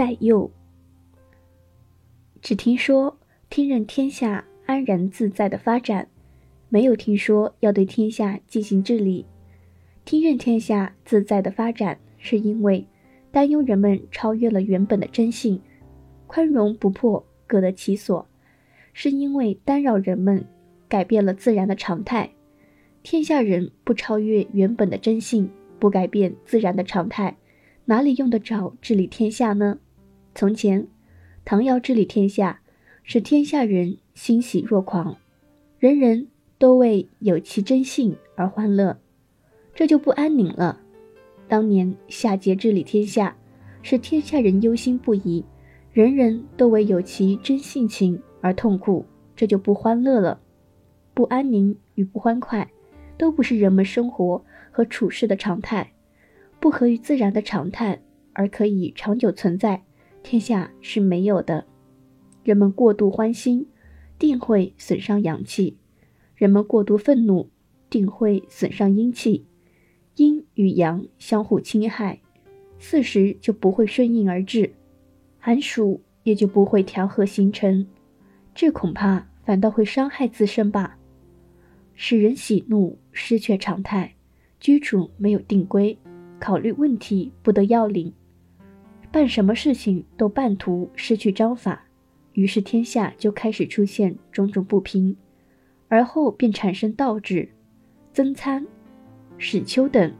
在右。只听说听任天下安然自在的发展，没有听说要对天下进行治理。听任天下自在的发展，是因为担忧人们超越了原本的真性，宽容不破各得其所，是因为干扰人们改变了自然的常态。天下人不超越原本的真性，不改变自然的常态，哪里用得着治理天下呢？从前，唐尧治理天下，使天下人欣喜若狂，人人都为有其真性而欢乐。这就不安宁了。当年夏桀治理天下，使天下人忧心不已，人人都为有其真性情而痛苦，这就不欢乐了。不安宁与不欢快，都不是人们生活和处事的常态，不合于自然的常态而可以长久存在，天下是没有的。人们过度欢心，定会损伤阳气；人们过度愤怒，定会损伤阴气。阴与阳相互侵害，四时就不会顺应而至，寒暑也就不会调和形成，这恐怕反倒会伤害自身吧。使人喜怒失却常态，居处没有定规，考虑问题不得要领，办什么事情都半途失去章法，于是天下就开始出现种种不平，而后便产生倒置、增参。史丘等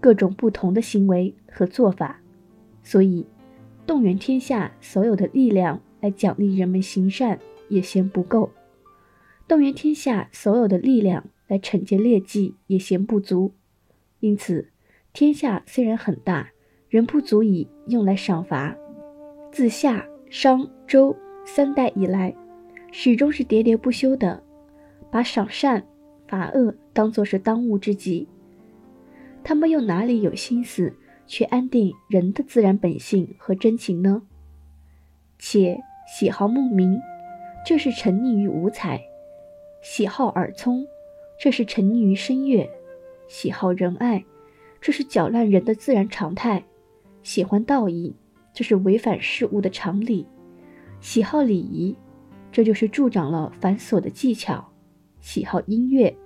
各种不同的行为和做法，所以动员天下所有的力量来奖励人们行善也嫌不够，动员天下所有的力量来惩戒劣迹也嫌不足。因此，天下虽然很大，仍不足以用来赏罚。自夏、商、周三代以来，始终是喋喋不休的，把赏善。罚恶当作是当务之急，他们又哪里有心思去安定人的自然本性和真情呢？且喜好慕名，这是沉溺于五彩；喜好耳聪，这是沉溺于声乐；喜好仁爱，这是搅乱人的自然常态；喜欢道义，这是违反事物的常理；喜好礼仪，这就是助长了繁琐的技巧。喜好音乐，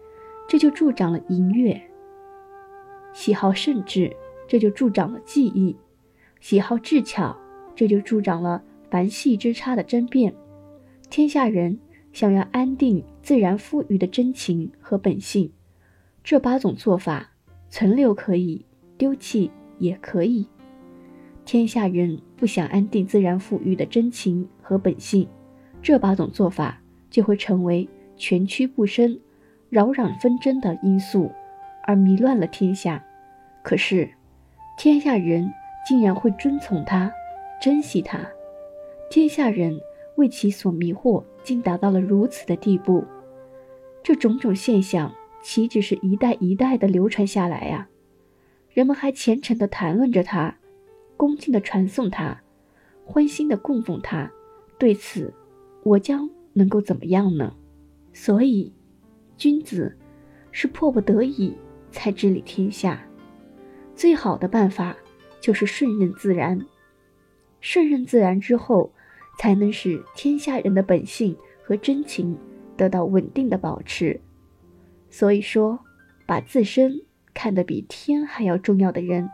这就助长了淫乐；喜好圣智，这就助长了记忆；喜好智巧，这就助长了繁细之差的争辩。天下人想要安定自然赋予的真情和本性，这八种做法存留可以，丢弃也可以。天下人不想安定自然富裕的真情和本性，这八种做法就会成为。全屈不伸、扰攘纷争的因素，而迷乱了天下。可是，天下人竟然会遵从他、珍惜他。天下人为其所迷惑，竟达到了如此的地步。这种种现象，岂止是一代一代的流传下来呀？人们还虔诚地谈论着他，恭敬地传颂他，欢欣地供奉他。对此，我将能够怎么样呢？所以，君子是迫不得已才治理天下。最好的办法就是顺任自然。顺任自然之后，才能使天下人的本性和真情得到稳定的保持。所以说，把自身看得比天还要重要的人，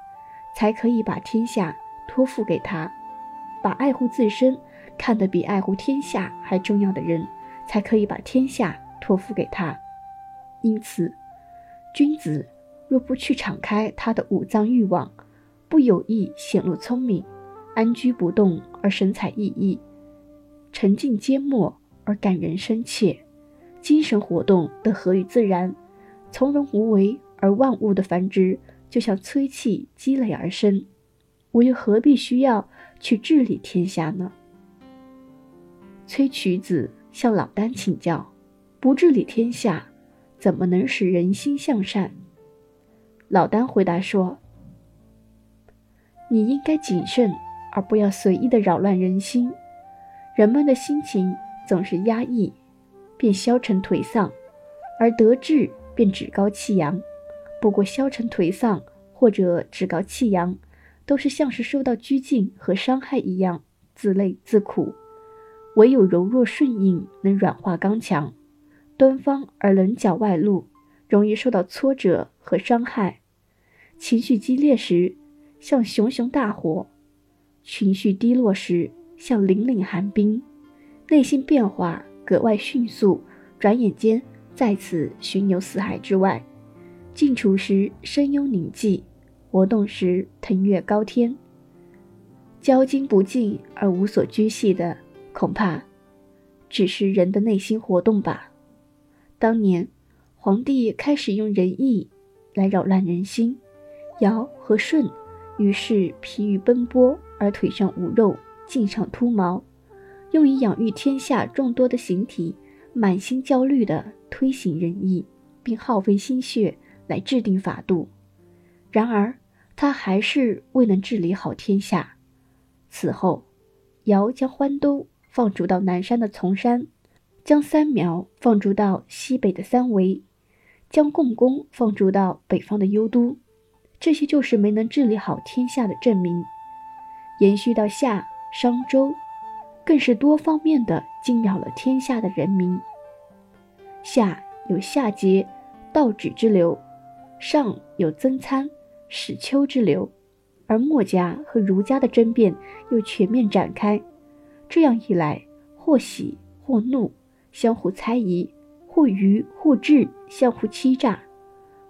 才可以把天下托付给他；把爱护自身看得比爱护天下还重要的人。才可以把天下托付给他。因此，君子若不去敞开他的五脏欲望，不有意显露聪明，安居不动而神采奕奕，沉静缄默而感人深切，精神活动得合于自然，从容无为而万物的繁殖就像催气积累而生，我又何必需要去治理天下呢？崔渠子。向老丹请教：“不治理天下，怎么能使人心向善？”老丹回答说：“你应该谨慎，而不要随意的扰乱人心。人们的心情总是压抑，便消沉颓丧；而得志便趾高气扬。不过，消沉颓丧或者趾高气扬，都是像是受到拘禁和伤害一样自累自苦，唯有柔弱顺应能软化刚强，端方而棱角外露，容易受到挫折和伤害。情绪激烈时像熊熊大火，情绪低落时像凛凛寒冰，内心变化格外迅速，转眼间再次巡游四海之外，静处时声幽凝寂。活动时腾跃高天，交金不尽而无所拘系的，恐怕只是人的内心活动吧。当年皇帝开始用仁义来扰乱人心，尧和舜于是疲于奔波而腿上无肉，颈上秃毛，用以养育天下众多的形体，满心焦虑地推行仁义，并耗费心血来制定法度。然而。他还是未能治理好天下。此后，尧将欢都放逐到南山的丛山，将三苗放逐到西北的三围，将共工放逐到北方的幽都。这些就是没能治理好天下的证明。延续到夏、商、周，更是多方面的惊扰了天下的人民。夏有夏桀、道指之流，上有曾参。始丘之流，而墨家和儒家的争辩又全面展开。这样一来，或喜或怒，相互猜疑；或愚或智，相互欺诈；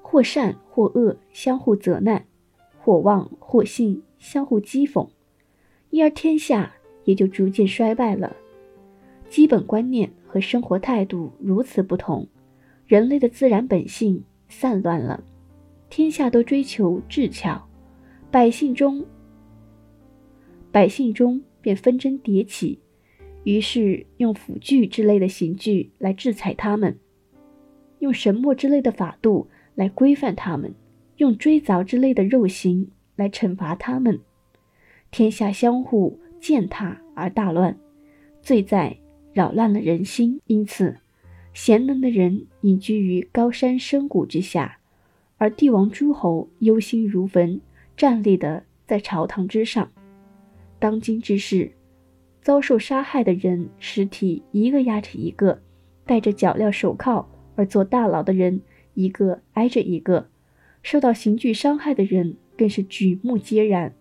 或善或恶，相互责难；或妄或信，相互讥讽。因而天下也就逐渐衰败了。基本观念和生活态度如此不同，人类的自然本性散乱了。天下都追求智巧，百姓中百姓中便纷争迭起，于是用斧锯之类的刑具来制裁他们，用神墨之类的法度来规范他们，用追凿之类的肉刑来惩罚他们。天下相互践踏而大乱，罪在扰乱了人心。因此，贤能的人隐居于高山深谷之下。而帝王诸侯忧心如焚，站立的在朝堂之上。当今之事，遭受杀害的人尸体一个压着一个，戴着脚镣手铐而坐大牢的人一个挨着一个，受到刑具伤害的人更是举目皆然。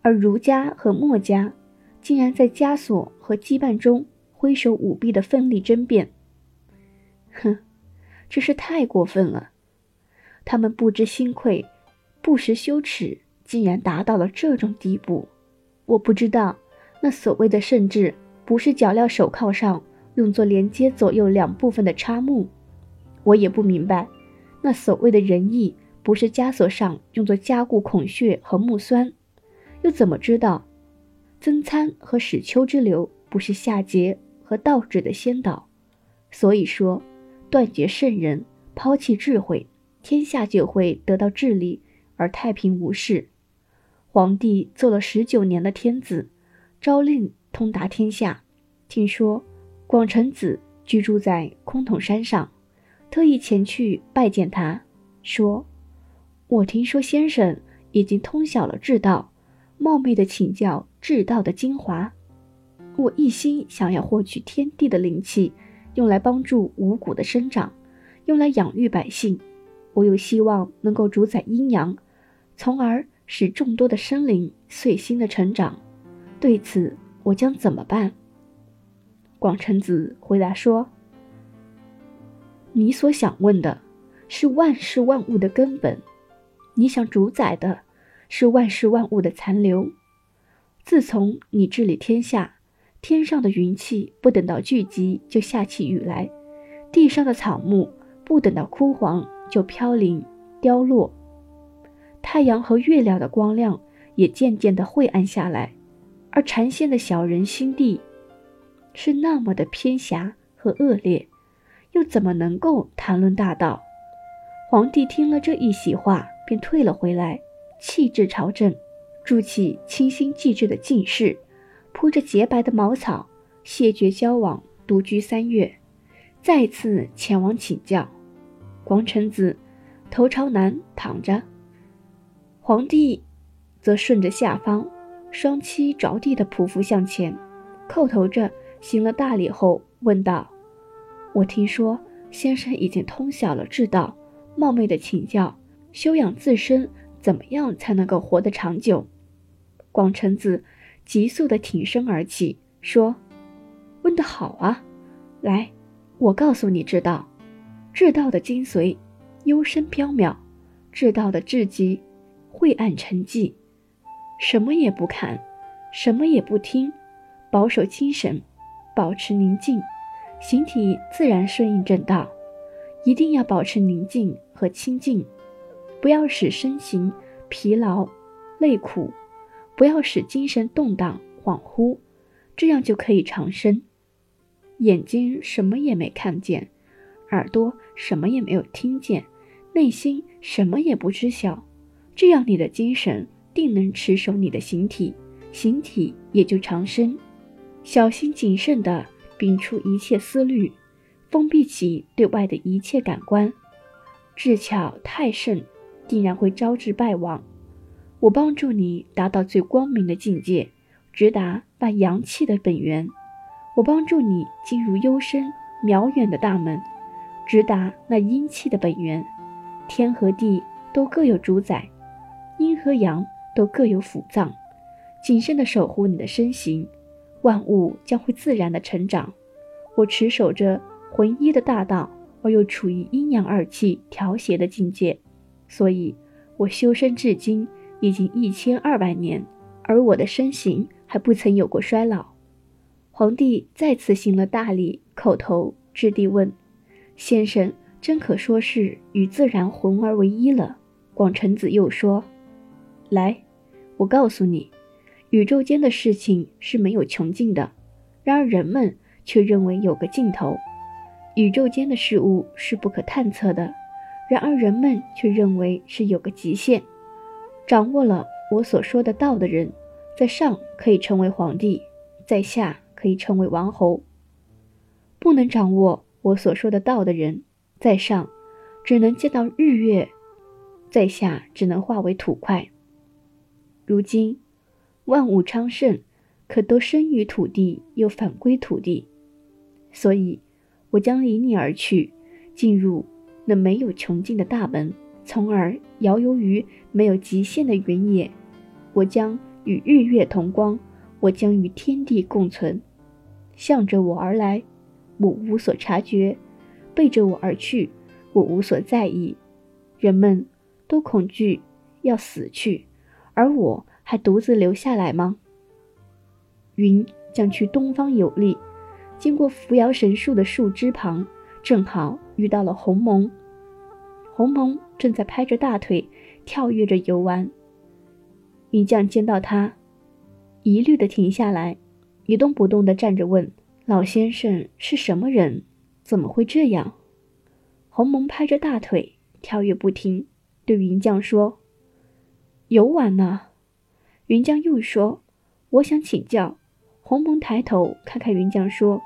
而儒家和墨家竟然在枷锁和羁绊中挥手舞臂的奋力争辩，哼，这是太过分了。他们不知羞愧，不识羞耻，竟然达到了这种地步。我不知道，那所谓的圣旨，不是脚镣手铐上用作连接左右两部分的插木；我也不明白，那所谓的仁义，不是枷锁上用作加固孔穴和木栓；又怎么知道，曾参和始丘之流不是夏桀和道指的先导？所以说，断绝圣人，抛弃智慧。天下就会得到治理而太平无事。皇帝做了十九年的天子，诏令通达天下。听说广成子居住在崆峒山上，特意前去拜见他，说：“我听说先生已经通晓了治道，冒昧的请教治道的精华。我一心想要获取天地的灵气，用来帮助五谷的生长，用来养育百姓。”我又希望能够主宰阴阳，从而使众多的生灵随心的成长。对此，我将怎么办？广成子回答说：“你所想问的，是万事万物的根本；你想主宰的，是万事万物的残留。自从你治理天下，天上的云气不等到聚集就下起雨来，地上的草木不等到枯黄。”就飘零、凋落，太阳和月亮的光亮也渐渐的晦暗下来，而禅仙的小人心地是那么的偏狭和恶劣，又怎么能够谈论大道？皇帝听了这一席话，便退了回来，弃置朝政，筑起清新寂致的静室，铺着洁白的茅草，谢绝交往，独居三月，再次前往请教。王臣子头朝南躺着，皇帝则顺着下方，双膝着地的匍匐向前，叩头着行了大礼后问道：“我听说先生已经通晓了之道，冒昧的请教，修养自身怎么样才能够活得长久？”广成子急速的挺身而起，说：“问得好啊！来，我告诉你之道。至道的精髓，幽深缥缈；至道的至极，晦暗沉寂。什么也不看，什么也不听，保守精神，保持宁静，形体自然顺应正道。一定要保持宁静和清静，不要使身形疲劳、累苦。”不要使精神动荡恍惚，这样就可以长生。眼睛什么也没看见，耳朵什么也没有听见，内心什么也不知晓，这样你的精神定能持守你的形体，形体也就长生。小心谨慎地摒除一切思虑，封闭起对外的一切感官，智巧太甚，定然会招致败亡。我帮助你达到最光明的境界，直达那阳气的本源；我帮助你进入幽深渺远的大门，直达那阴气的本源。天和地都各有主宰，阴和阳都各有辅脏。谨慎地守护你的身形，万物将会自然的成长。我持守着浑一的大道，而又处于阴阳二气调谐的境界，所以我修身至今。已经一千二百年，而我的身形还不曾有过衰老。皇帝再次行了大礼，叩头质地问：“先生真可说是与自然混而为一了？”广成子又说：“来，我告诉你，宇宙间的事情是没有穷尽的，然而人们却认为有个尽头；宇宙间的事物是不可探测的，然而人们却认为是有个极限。”掌握了我所说的道的人，在上可以成为皇帝，在下可以成为王侯；不能掌握我所说的道的人，在上只能见到日月，在下只能化为土块。如今万物昌盛，可都生于土地，又返归土地，所以我将离你而去，进入那没有穷尽的大门。从而遨游于没有极限的原野，我将与日月同光，我将与天地共存。向着我而来，我无所察觉；背着我而去，我无所在意。人们都恐惧要死去，而我还独自留下来吗？云将去东方游历，经过扶摇神树的树枝旁，正好遇到了鸿蒙。鸿蒙正在拍着大腿，跳跃着游玩。云将见到他，疑虑的停下来，一动不动的站着，问：“老先生是什么人？怎么会这样？”鸿蒙拍着大腿，跳跃不停，对云将说：“游玩呢。”云将又说：“我想请教。”鸿蒙抬头看看云将，说：“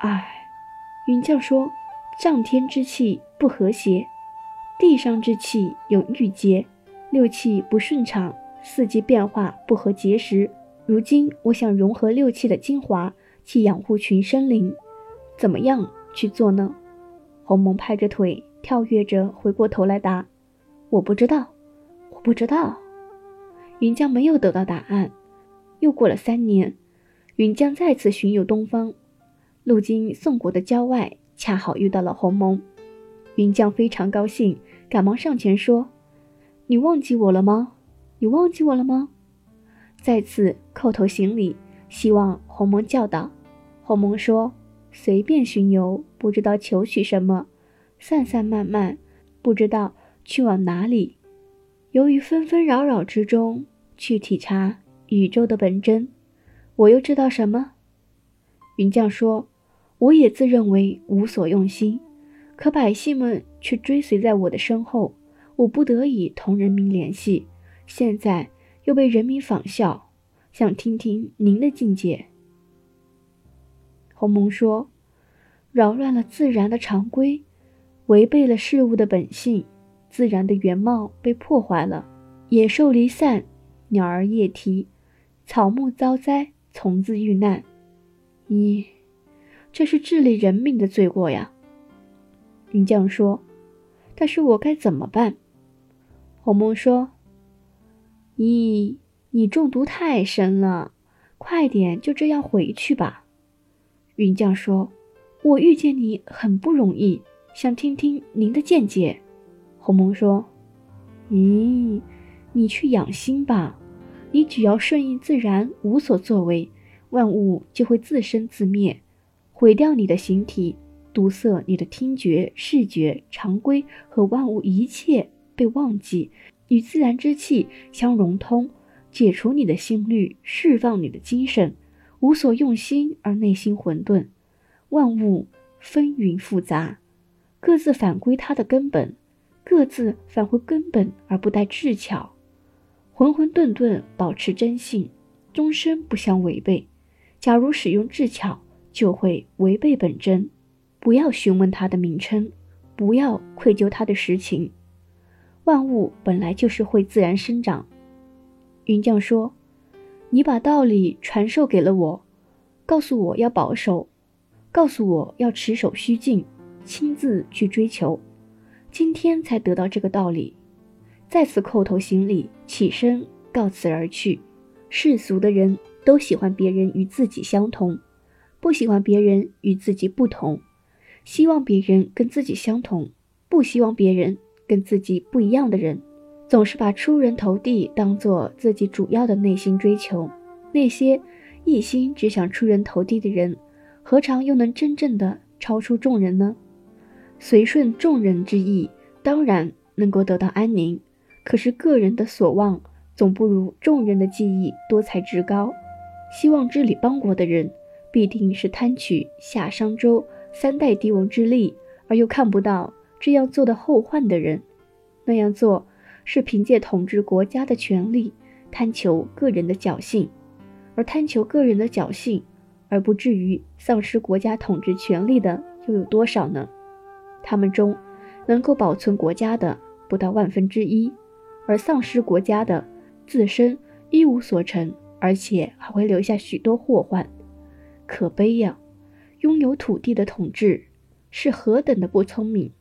唉。”云将说。上天之气不和谐，地上之气有郁结，六气不顺畅，四季变化不合节时。如今我想融合六气的精华，去养护群生灵，怎么样去做呢？鸿蒙拍着腿，跳跃着回过头来答：“我不知道，我不知道。”云江没有得到答案。又过了三年，云江再次巡游东方，路经宋国的郊外。恰好遇到了鸿蒙，云将非常高兴，赶忙上前说：“你忘记我了吗？你忘记我了吗？”再次叩头行礼，希望鸿蒙教导。鸿蒙说：“随便巡游，不知道求取什么；散散漫漫，不知道去往哪里。由于纷纷扰扰之中去体察宇宙的本真，我又知道什么？”云将说。我也自认为无所用心，可百姓们却追随在我的身后，我不得已同人民联系，现在又被人民仿效，想听听您的境界。鸿蒙说：“扰乱了自然的常规，违背了事物的本性，自然的原貌被破坏了，野兽离散，鸟儿夜啼，草木遭灾，虫子遇难。咦，这是治理人命的罪过呀！云将说：“但是我该怎么办？”鸿蒙说：“咦，你中毒太深了，快点就这样回去吧。”云将说：“我遇见你很不容易，想听听您的见解。”鸿蒙说：“咦，你去养心吧，你只要顺应自然，无所作为，万物就会自生自灭，毁掉你的形体，堵塞你的听觉、视觉、常规和万物一切被忘记，与自然之气相融通，解除你的心律，释放你的精神。”无所用心而内心混沌，万物纷纭复杂，各自返归它的根本，各自返回根本而不带智巧，混混沌沌保持真性，终身不相违背。假如使用智巧，就会违背本真。不要询问它的名称，不要愧疚它的实情。万物本来就是会自然生长。云将说。你把道理传授给了我，告诉我要保守，告诉我要持守虚静，亲自去追求。今天才得到这个道理，再次叩头行礼，起身告辞而去。世俗的人都喜欢别人与自己相同，不喜欢别人与自己不同，希望别人跟自己相同，不希望别人跟自己不一样的人。总是把出人头地当做自己主要的内心追求，那些一心只想出人头地的人，何尝又能真正的超出众人呢？随顺众人之意，当然能够得到安宁。可是个人的所望，总不如众人的记忆多才之高。希望治理邦国的人，必定是贪取夏商周三代帝王之力，而又看不到这样做的后患的人。那样做。是凭借统治国家的权力，贪求个人的侥幸，而贪求个人的侥幸，而不至于丧失国家统治权力的又有多少呢？他们中能够保存国家的不到万分之一，而丧失国家的自身一无所成，而且还会留下许多祸患。可悲呀！拥有土地的统治是何等的不聪明！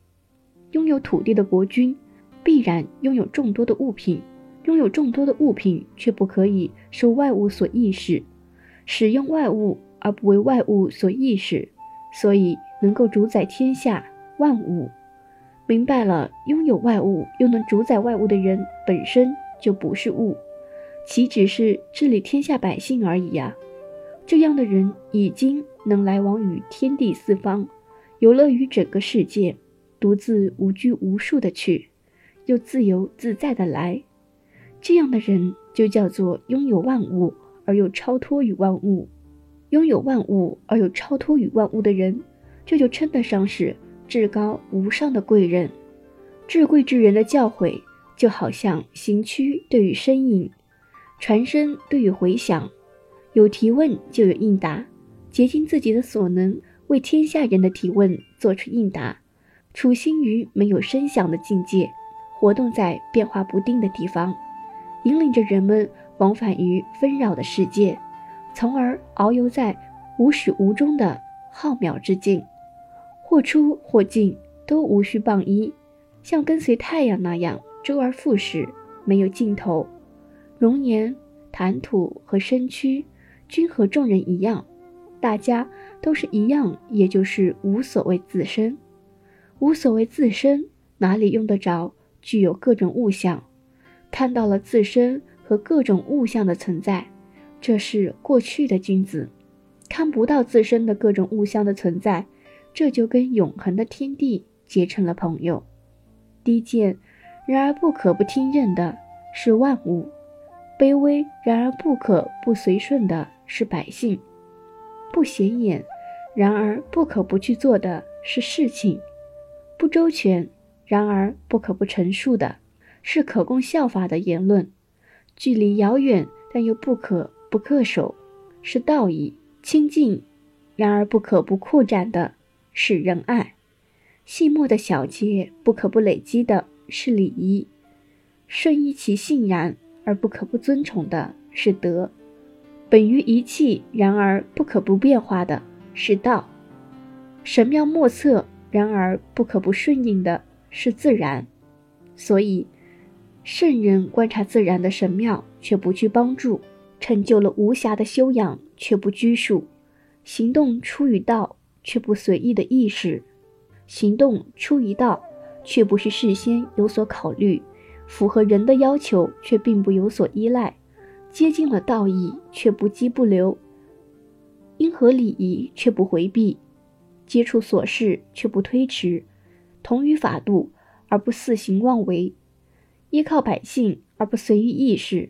拥有土地的国君。必然拥有众多的物品，拥有众多的物品，却不可以受外物所意识，使用外物而不为外物所意识，所以能够主宰天下万物。明白了，拥有外物又能主宰外物的人本身就不是物，岂只是治理天下百姓而已呀？这样的人已经能来往于天地四方，游乐于整个世界，独自无拘无束的去。又自由自在的来，这样的人就叫做拥有万物而又超脱于万物。拥有万物而又超脱于万物的人，这就称得上是至高无上的贵人。至贵之人的教诲，就好像行区对于声音，传声对于回响，有提问就有应答，竭尽自己的所能为天下人的提问做出应答，处心于没有声响的境界。活动在变化不定的地方，引领着人们往返于纷扰的世界，从而遨游在无始无终的浩渺之境，或出或进都无需傍依，像跟随太阳那样周而复始，没有尽头。容颜、谈吐和身躯均和众人一样，大家都是一样，也就是无所谓自身。无所谓自身，哪里用得着？具有各种物象，看到了自身和各种物象的存在，这是过去的君子；看不到自身的各种物象的存在，这就跟永恒的天地结成了朋友。低贱然而不可不听任的是万物，卑微然而不可不随顺的是百姓，不显眼然而不可不去做的是事情，不周全。然而，不可不陈述的是可供效法的言论；距离遥远但又不可不恪守，是道义；亲近然而不可不扩展的是仁爱；细末的小节不可不累积的是礼仪；顺依其性然而不可不遵从的是德；本于一气然而不可不变化的是道；神妙莫测然而不可不顺应的是自然。所以，圣人观察自然的神妙，却不去帮助；成就了无暇的修养，却不拘束；行动出于道，却不随意的意识；行动出于道，却不是事先有所考虑；符合人的要求，却并不有所依赖；接近了道义，却不羁不留；因合礼仪，却不回避；接触琐事，却不推迟；同于法度。而不肆行妄为，依靠百姓而不随意意识，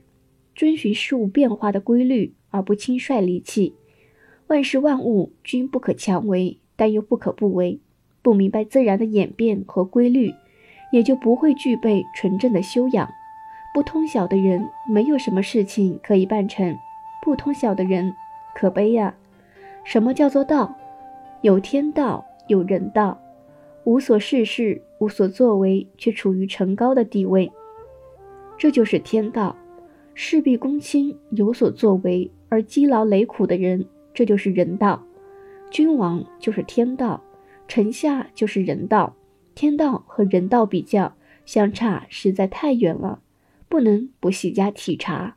遵循事物变化的规律而不轻率离弃。万事万物均不可强为，但又不可不为。不明白自然的演变和规律，也就不会具备纯正的修养。不通晓的人，没有什么事情可以办成；不通晓的人，可悲呀！什么叫做道？有天道，有人道。无所事事，无所作为，却处于崇高的地位，这就是天道。事必躬亲，有所作为而积劳累苦的人，这就是人道。君王就是天道，臣下就是人道。天道和人道比较，相差实在太远了，不能不细加体察。